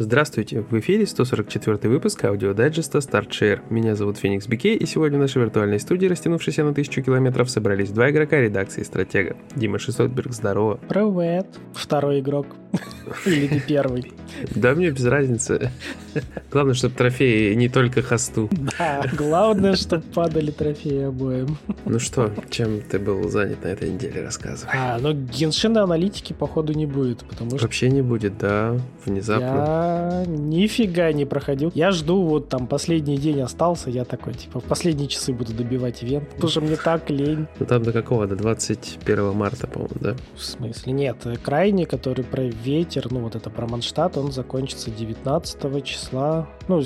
Здравствуйте, в эфире 144 выпуск аудиодайджеста Start Share. Меня зовут Феникс Бикей, и сегодня в нашей виртуальной студии, растянувшейся на тысячу километров, собрались два игрока редакции «Стратега». Дима Шестотберг, здорово. Привет, второй игрок. Или ты первый. Да, мне без разницы. Главное, чтобы трофеи не только хосту. Да, главное, чтобы падали трофеи обоим. Ну что, чем ты был занят на этой неделе, рассказывай. А, ну Геншина аналитики походу не будет, потому что... Вообще не будет, да, внезапно. Я нифига не проходил. Я жду, вот там последний день остался, я такой, типа, в последние часы буду добивать ивент, потому что мне так лень. Ну там до какого? До 21 марта, по-моему, да? В смысле? Нет, крайний, который про ветер, ну вот это про Манштадт, он закончится 19 числа, ну,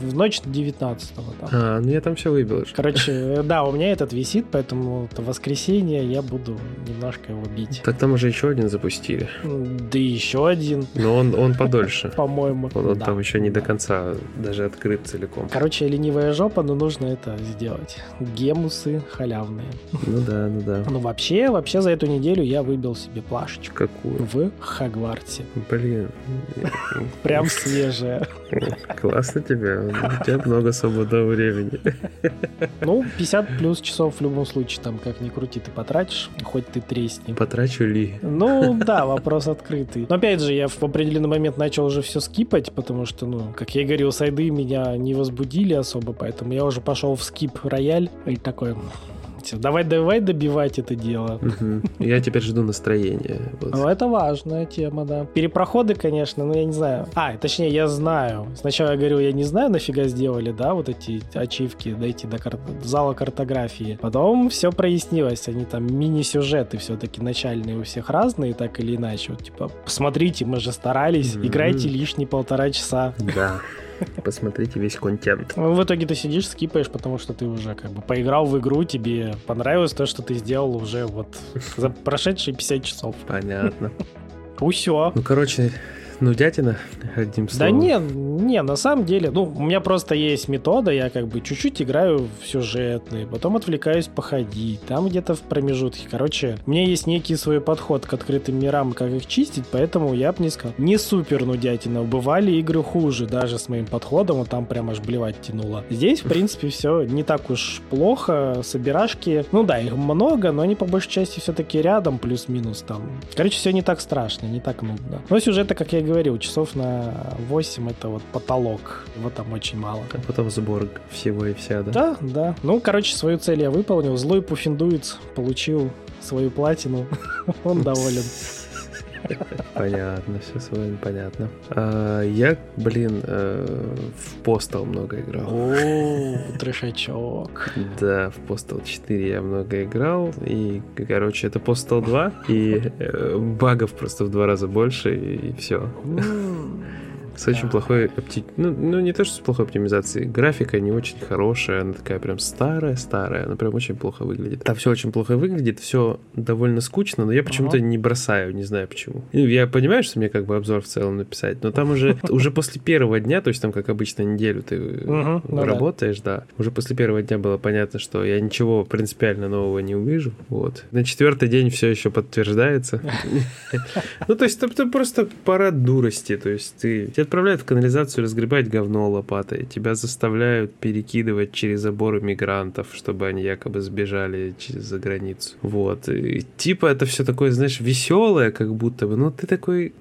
в ночь 19 там. А, ну я там все выбил. Короче, да, у меня этот висит, поэтому это воскресенье я буду немножко его бить. Так там уже еще один запустили. Да еще один. Но он, он подольше. По-моему. Он, он да. там еще не до конца даже открыт целиком. Короче, ленивая жопа, но нужно это сделать. Гемусы халявные. Ну да, ну да. Ну вообще, вообще за эту неделю я выбил себе плашечку. Какую? В Хагварте. Блин. Прям свежая. Классно тебе. У тебя много свободного времени. Ну, 50 плюс часов в любом случае, там, как ни крути, ты потратишь, хоть ты тресни. Потрачу ли? Ну, да, вопрос открытый. Но опять же, я в определенный момент начал уже все скипать, потому что, ну, как я и говорил, сайды меня не возбудили особо, поэтому я уже пошел в скип рояль и такой, все, давай, давай добивать это дело. Я теперь жду настроения. Вот. Ну, это важная тема, да. Перепроходы, конечно, но я не знаю. А, точнее, я знаю. Сначала я говорю, я не знаю, нафига сделали, да, вот эти ачивки, дойти до кар... зала картографии. Потом все прояснилось. Они там мини-сюжеты все-таки начальные у всех разные, так или иначе. Вот, типа, посмотрите, мы же старались, mm-hmm. играйте лишние полтора часа. Да. Посмотрите весь контент. Ну, в итоге ты сидишь, скипаешь, потому что ты уже как бы поиграл в игру, тебе понравилось то, что ты сделал уже вот за прошедшие 50 часов. Понятно. Усё. Ну, короче, ну, дятина, одним словом. Да не, не, на самом деле, ну, у меня просто есть метода, я как бы чуть-чуть играю в сюжетные, потом отвлекаюсь походить, там где-то в промежутке. Короче, у меня есть некий свой подход к открытым мирам, как их чистить, поэтому я бы не сказал. Не супер нудятина, бывали игры хуже, даже с моим подходом, вот там прям аж блевать тянуло. Здесь, в принципе, все не так уж плохо, собирашки, ну да, их много, но они по большей части все-таки рядом, плюс-минус там. Короче, все не так страшно, не так нудно. Но сюжета, как я говорил, часов на 8 это вот потолок. Его там очень мало. А потом сбор всего и вся, да? Да, да. Ну, короче, свою цель я выполнил. Злой пуффиндуец получил свою платину. Он доволен. Понятно, все с вами понятно. А, я, блин, э, в Postal много играл. О, трешачок. Да, в Postal 4 я много играл. И, короче, это Postal 2. И э, багов просто в два раза больше, и все. С очень плохой опти... ну, ну, не то, что с плохой оптимизацией. Графика не очень хорошая, она такая прям старая-старая, она прям очень плохо выглядит. Там все очень плохо выглядит, все довольно скучно, но я почему-то ага. не бросаю, не знаю почему. Ну, я понимаю, что мне как бы обзор в целом написать, но там уже, уже после первого дня, то есть там, как обычно, неделю ты ну работаешь, да, уже после первого дня было понятно, что я ничего принципиально нового не увижу, вот. На четвертый день все еще подтверждается. Ну, то есть это просто парад дурости, то есть ты отправляют в канализацию разгребать говно лопатой. Тебя заставляют перекидывать через заборы мигрантов, чтобы они якобы сбежали через за границу. Вот. И, типа это все такое, знаешь, веселое, как будто бы. Ну, ты такой...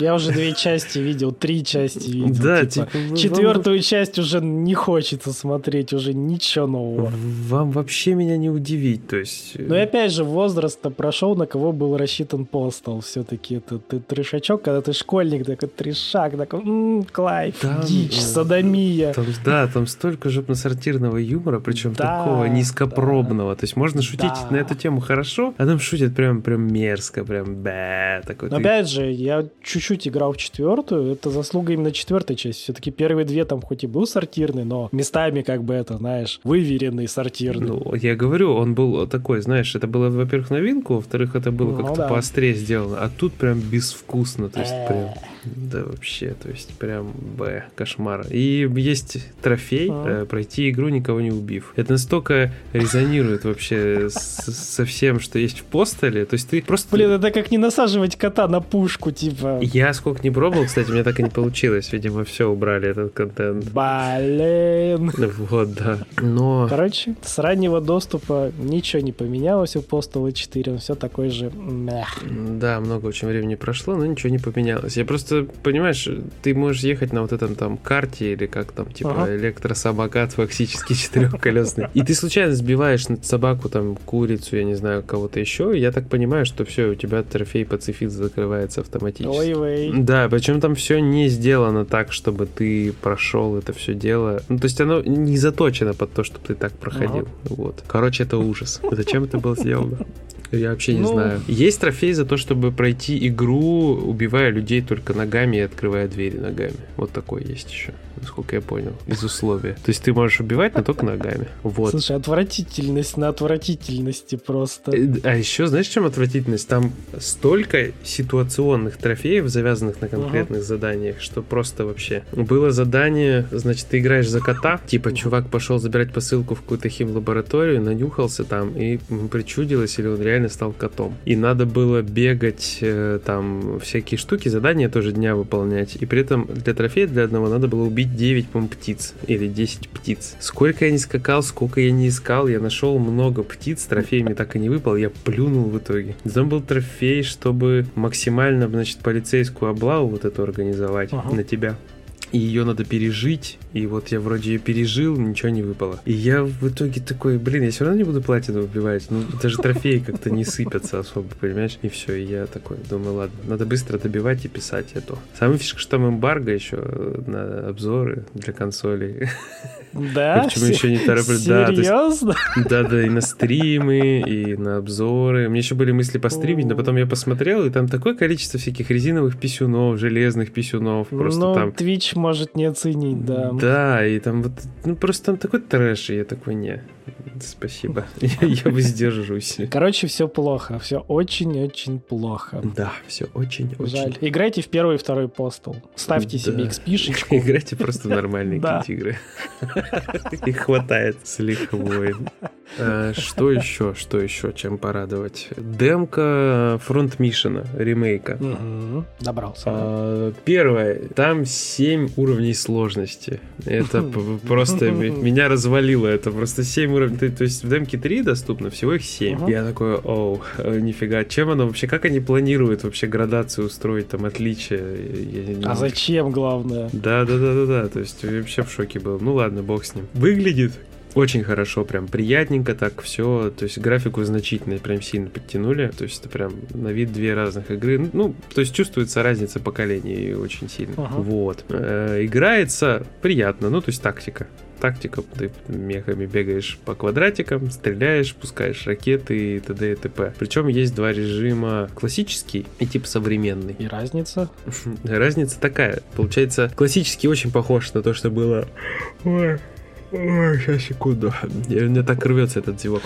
Я уже две части видел, три части видел. Да, типа, типа четвертую вам... часть уже не хочется смотреть, уже ничего нового. Вам вообще меня не удивить, то есть... Ну и опять же, возраст-то прошел, на кого был рассчитан постол. Все-таки это ты трешачок, когда ты школьник, такой трешак, такой, м-м, Клайв, там, дичь, садомия. Там, да, там столько жопно-сортирного юмора, причем да, такого низкопробного. Да. То есть можно шутить да. на эту тему хорошо, а там шутят прям, прям мерзко, прям бэ. Такой, Но ты... опять же, я чуть-чуть играл в четвертую, это заслуга именно четвертой части. Все-таки первые две там хоть и был сортирный, но местами как бы это, знаешь, выверенный сортирный. Ну, я говорю, он был такой, знаешь, это было, во-первых, новинку, во-вторых, это было ну, как-то да. поострее сделано, а тут прям безвкусно, то есть прям... Да вообще, то есть прям б, кошмар. И есть трофей а. э, пройти игру никого не убив. Это настолько резонирует вообще со всем, что есть в постеле. То есть ты просто... Блин, это как не насаживать кота на пушку, типа. Я сколько не пробовал, кстати, у меня так и не получилось. Видимо, все убрали этот контент. Блин. Вот, да. Но... Короче, с раннего доступа ничего не поменялось у Postal 4. Он все такой же... Да, много очень времени прошло, но ничего не поменялось. Я просто, понимаешь, ты можешь ехать на вот этом там карте или как там, типа ага. электросамокат фактически четырехколесный. И ты случайно сбиваешь собаку, там, курицу, я не знаю, кого-то еще, и я так понимаю, что все, у тебя трофей пацифист закрывается автоматически. Ой-вей. Да, причем там все не сделано так, чтобы ты прошел это все дело. Ну, то есть оно не заточено под то, чтобы ты так проходил. Ага. Вот. Короче, это ужас. Зачем это было сделано? Я вообще не ну... знаю. Есть трофей за то, чтобы пройти игру, убивая людей только ногами и открывая двери ногами. Вот такой есть еще насколько я понял, из условия. То есть ты можешь убивать, но только ногами. Вот. Слушай, отвратительность на отвратительности просто. Э, а еще знаешь, чем отвратительность? Там столько ситуационных трофеев, завязанных на конкретных uh-huh. заданиях, что просто вообще. Было задание, значит, ты играешь за кота, типа чувак пошел забирать посылку в какую-то хим-лабораторию, нанюхался там и причудилось, или он реально стал котом. И надо было бегать э, там всякие штуки, задания тоже дня выполнять. И при этом для трофея для одного надо было убить 9, по птиц. Или 10 птиц. Сколько я не скакал, сколько я не искал, я нашел много птиц, трофей мне так и не выпал, я плюнул в итоге. Там был трофей, чтобы максимально, значит, полицейскую облаву вот эту организовать ага. на тебя и ее надо пережить, и вот я вроде ее пережил, ничего не выпало. И я в итоге такой, блин, я все равно не буду платину убивать, ну даже трофеи как-то не сыпятся особо, понимаешь? И все, и я такой думаю, ладно, надо быстро добивать и писать это. Самая фишка, что там эмбарго еще на обзоры для консолей. Да? Почему еще не тороплю? Серьезно? Да, да, и на стримы, и на обзоры. У меня еще были мысли постримить, но потом я посмотрел, и там такое количество всяких резиновых писюнов, железных писюнов. Просто ну, там... Twitch может не оценить, да. Да, и там вот, ну просто там такой трэш, и я такой, не, спасибо, я воздержусь. Короче, все плохо, все очень-очень плохо. Да, все очень-очень. Жаль. Играйте в первый и второй постол. Ставьте себе XP-шечку. Играйте просто в нормальные игры. Их хватает с лихвой. А, что еще? Что еще? Чем порадовать? Демка Фронт Мишена, ремейка. Добрался. А, первое. Там 7 уровней сложности. Это просто меня развалило. Это просто 7 уровней. То есть в демке 3 доступно, всего их 7. Я такой, оу, нифига. Чем оно вообще? Как они планируют вообще градацию устроить, там, отличия? А зачем, главное? Да, да, да, да, да. То есть вообще в шоке был. Ну ладно, бог с ним. Выглядит очень хорошо, прям приятненько так все. То есть графику значительно, прям сильно подтянули. То есть это прям на вид две разных игры. Ну, то есть чувствуется разница поколений очень сильно. Ага. Вот. Э, играется приятно, ну, то есть тактика тактика, ты мехами бегаешь по квадратикам, стреляешь, пускаешь ракеты и т.д. и т.п. Причем есть два режима, классический и типа современный. И разница? Разница такая. Получается, классический очень похож на то, что было... Ой, сейчас, секунду. У меня так рвется этот зевок.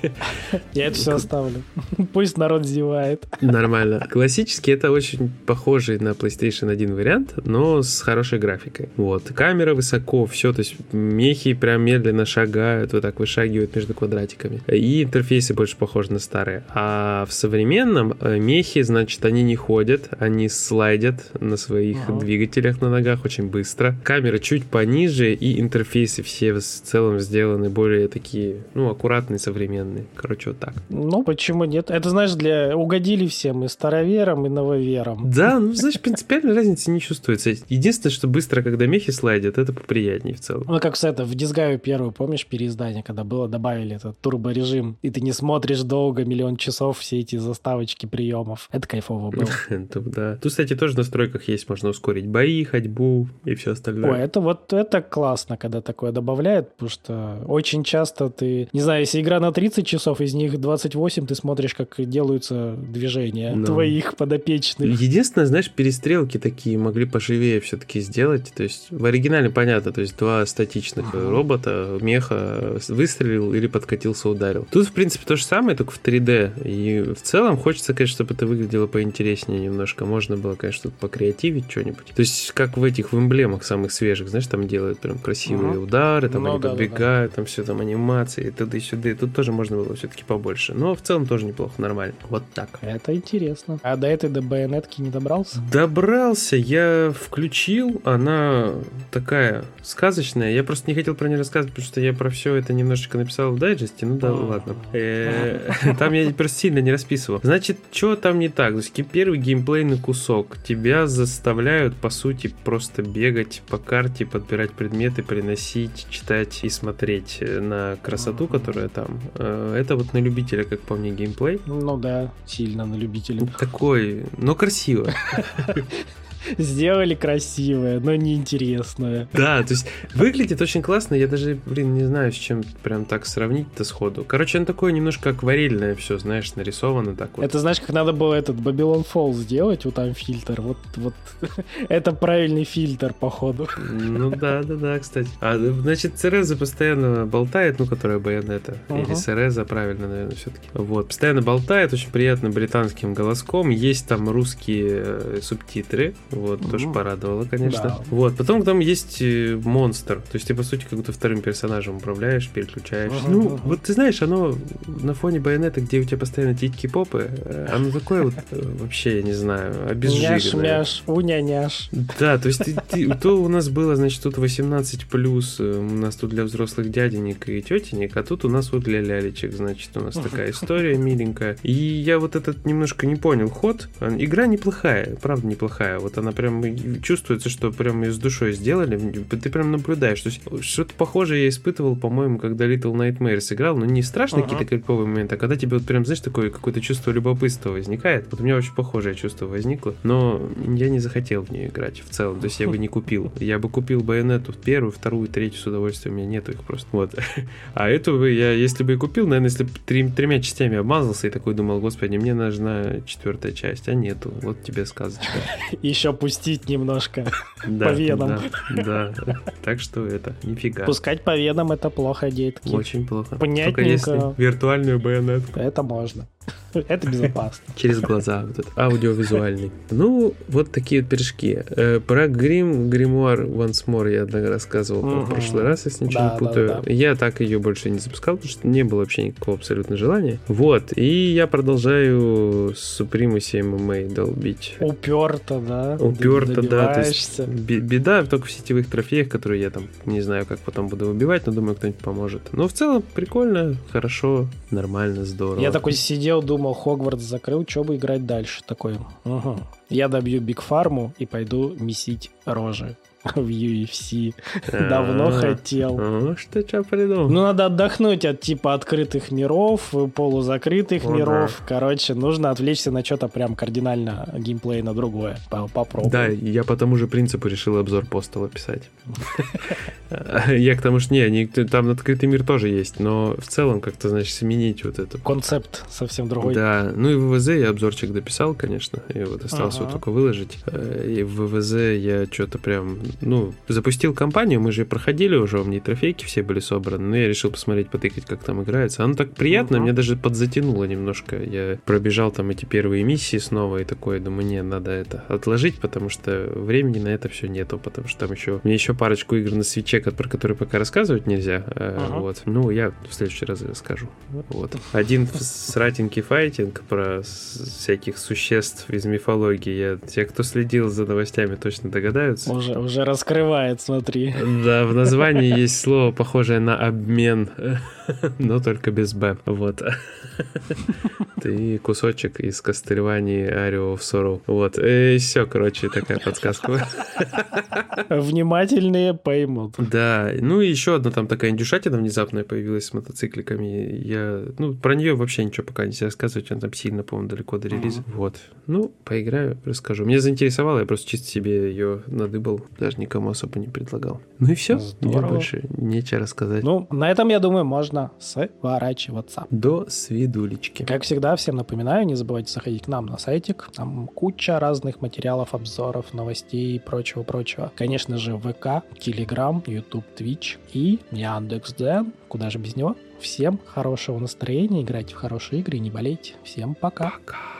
Я это все оставлю. Пусть народ зевает. Нормально. Классический это очень похожий на PlayStation 1 вариант, но с хорошей графикой. Вот. Камера высоко, все, то есть мехи прям медленно шагают, вот так вышагивают между квадратиками. И интерфейсы больше похожи на старые. А в современном э, мехи, значит, они не ходят, они слайдят на своих ага. двигателях на ногах очень быстро. Камера чуть пониже и интерфейсы все в целом сделаны более такие, ну, аккуратные, современные. Короче, вот так. Ну, почему нет? Это, знаешь, для угодили всем, и староверам, и нововерам. Да, ну, знаешь, принципиальной разницы не чувствуется. Единственное, что быстро, когда мехи слайдят, это поприятнее в целом. Ну, как с это, в Дисгаю первую, помнишь, переиздание, когда было, добавили этот турборежим, и ты не смотришь долго, миллион часов все эти заставочки приемов. Это кайфово было. Да. Тут, кстати, тоже в настройках есть, можно ускорить бои, ходьбу и все остальное. Ой, это вот, это классно, когда такое добавляет, потому что очень часто ты, не знаю, если игра на 30 часов, из них 28 ты смотришь, как делаются движения Но... твоих подопечных. Единственное, знаешь, перестрелки такие могли поживее все-таки сделать. То есть в оригинале понятно, то есть два статичных uh-huh. робота, меха выстрелил или подкатился, ударил. Тут, в принципе, то же самое, только в 3D. И в целом хочется, конечно, чтобы это выглядело поинтереснее немножко. Можно было, конечно, покреативить что-нибудь. То есть как в этих в эмблемах самых свежих, знаешь, там делают прям красивые uh-huh. удары, там ну, они да, подбегают, да, да. там все там анимации, и туда и сюда. И тут тоже можно было все-таки побольше. Но в целом тоже неплохо, нормально. Вот так. Это интересно. А до этой до байонетки не добрался? Добрался. Я включил. Она такая сказочная. Я просто не хотел про нее рассказывать, потому что я про все это немножечко написал в дайджесте. Ну да, ладно. Э, там я просто сильно не расписывал. Значит, что там не так? То есть первый геймплейный кусок. Тебя заставляют, по сути, просто бегать по карте, подбирать предметы, приносить, читать и смотреть на красоту, которая там. Э, это вот на любителя, как по мне, геймплей. Ну да, сильно на любителя. Такой, но красиво. сделали красивое, но неинтересное. Да, то есть выглядит очень классно. Я даже, блин, не знаю, с чем прям так сравнить-то сходу. Короче, он такое немножко акварельное все, знаешь, нарисовано так вот. Это знаешь, как надо было этот Babylon Fall сделать, вот там фильтр. Вот, вот это правильный фильтр, походу. Ну да, да, да, кстати. А, значит, Цереза постоянно болтает, ну, которая байонета. Uh-huh. Или Цереза, правильно, наверное, все-таки. Вот, постоянно болтает, очень приятно британским голоском. Есть там русские э, субтитры. Вот, mm-hmm. тоже порадовало, конечно. Да. Вот, потом там есть э, монстр. То есть ты, по сути, как будто вторым персонажем управляешь, переключаешься. Mm-hmm. Ну, вот ты знаешь, оно на фоне байонета, где у тебя постоянно титьки попы, э, оно такое вот э, вообще, я не знаю, обезжиренное. Няш-мяш, уня-няш. Да, то есть ты, ты, то у нас было, значит, тут 18 плюс, у нас тут для взрослых дяденек и тетенек, а тут у нас вот для лялечек, значит, у нас такая история миленькая. И я вот этот немножко не понял ход. Игра неплохая, правда неплохая. Вот она прям чувствуется, что прям с душой сделали. Ты прям наблюдаешь. То есть что-то похожее я испытывал, по-моему, когда Little Nightmares играл, но не страшные uh-huh. какие-то криповые моменты, а когда тебе вот прям, знаешь, такое какое-то чувство любопытства возникает. Вот у меня очень похожее чувство возникло, но я не захотел в нее играть в целом. То есть я бы не купил. Я бы купил байонету первую, вторую, третью с удовольствием. У меня нету их просто. Вот. А эту бы я, если бы и купил, наверное, если бы три, тремя частями обмазался и такой думал, господи, мне нужна четвертая часть, а нету. Вот тебе сказочка. Еще пустить немножко да, по венам. Да, да, так что это, нифига. Пускать по венам это плохо, детки. Очень плохо. Понятненько. Только если виртуальную байонетку. Это можно. Это безопасно. Через глаза, вот этот аудиовизуальный. Ну, вот такие вот пирожки. Э, про грим, гримуар Once More я рассказывал в прошлый раз, если ничего не путаю. Я так ее больше не запускал, потому что не было вообще никакого абсолютно желания. Вот, и я продолжаю с Supremacy MMA долбить. Уперто, да? Уперто, да. То есть беда только в сетевых трофеях, которые я там не знаю, как потом буду выбивать, но думаю, кто-нибудь поможет. Но в целом прикольно, хорошо, нормально, здорово. Я такой сидел, думал, Хогвартс закрыл, что бы играть дальше? Такой, угу. Я добью Биг Фарму и пойду месить рожи. В UFC. Давно хотел. Ну, что что придумал? Ну, надо отдохнуть от типа открытых миров, полузакрытых миров. Короче, нужно отвлечься на что-то прям кардинально геймплей на другое. Попробуй. Да, я по тому же принципу решил обзор постала писать. Я к тому, что не, там открытый мир тоже есть, но в целом как-то, значит, сменить вот это. Концепт совсем другой. Да, ну и в ВВЗ я обзорчик дописал, конечно, и вот осталось вот только выложить. Э, и в ВВЗ я что-то прям ну, запустил компанию, мы же проходили уже, у меня трофейки все были собраны, но я решил посмотреть, потыкать, как там играется. Оно так приятно, uh-huh. мне даже подзатянуло немножко. Я пробежал там эти первые миссии снова и такое, думаю, не, надо это отложить, потому что времени на это все нету, потому что там еще, мне еще парочку игр на свече, про которые пока рассказывать нельзя, uh-huh. вот. Ну, я в следующий раз расскажу. Вот. Один сратенький файтинг про всяких существ из мифологии. Я, те, кто следил за новостями, точно догадаются. Уже, уже уже раскрывает, смотри. Да, в названии есть слово, похожее на обмен, но только без «б». Вот. Ты кусочек из Castlevania Ario of Sorrow. Вот. И все, короче, такая подсказка. Внимательные поймут. Да. Ну и еще одна там такая индюшатина внезапная появилась с мотоцикликами. Я, ну, про нее вообще ничего пока нельзя рассказывать. Она там сильно, по-моему, далеко до релиза. Вот. Ну, поиграю. расскажу. Меня заинтересовало, я просто чисто себе ее надыбал, даже никому особо не предлагал. Ну и все, мне больше нечего рассказать. Ну, на этом, я думаю, можно сворачиваться. До свидулечки. Как всегда, всем напоминаю, не забывайте заходить к нам на сайтик. Там куча разных материалов, обзоров, новостей и прочего-прочего. Конечно же, ВК, Телеграм, YouTube, Twitch и Яндекс.Дзен. Куда же без него? Всем хорошего настроения, играйте в хорошие игры и не болейте. Всем пока. Пока.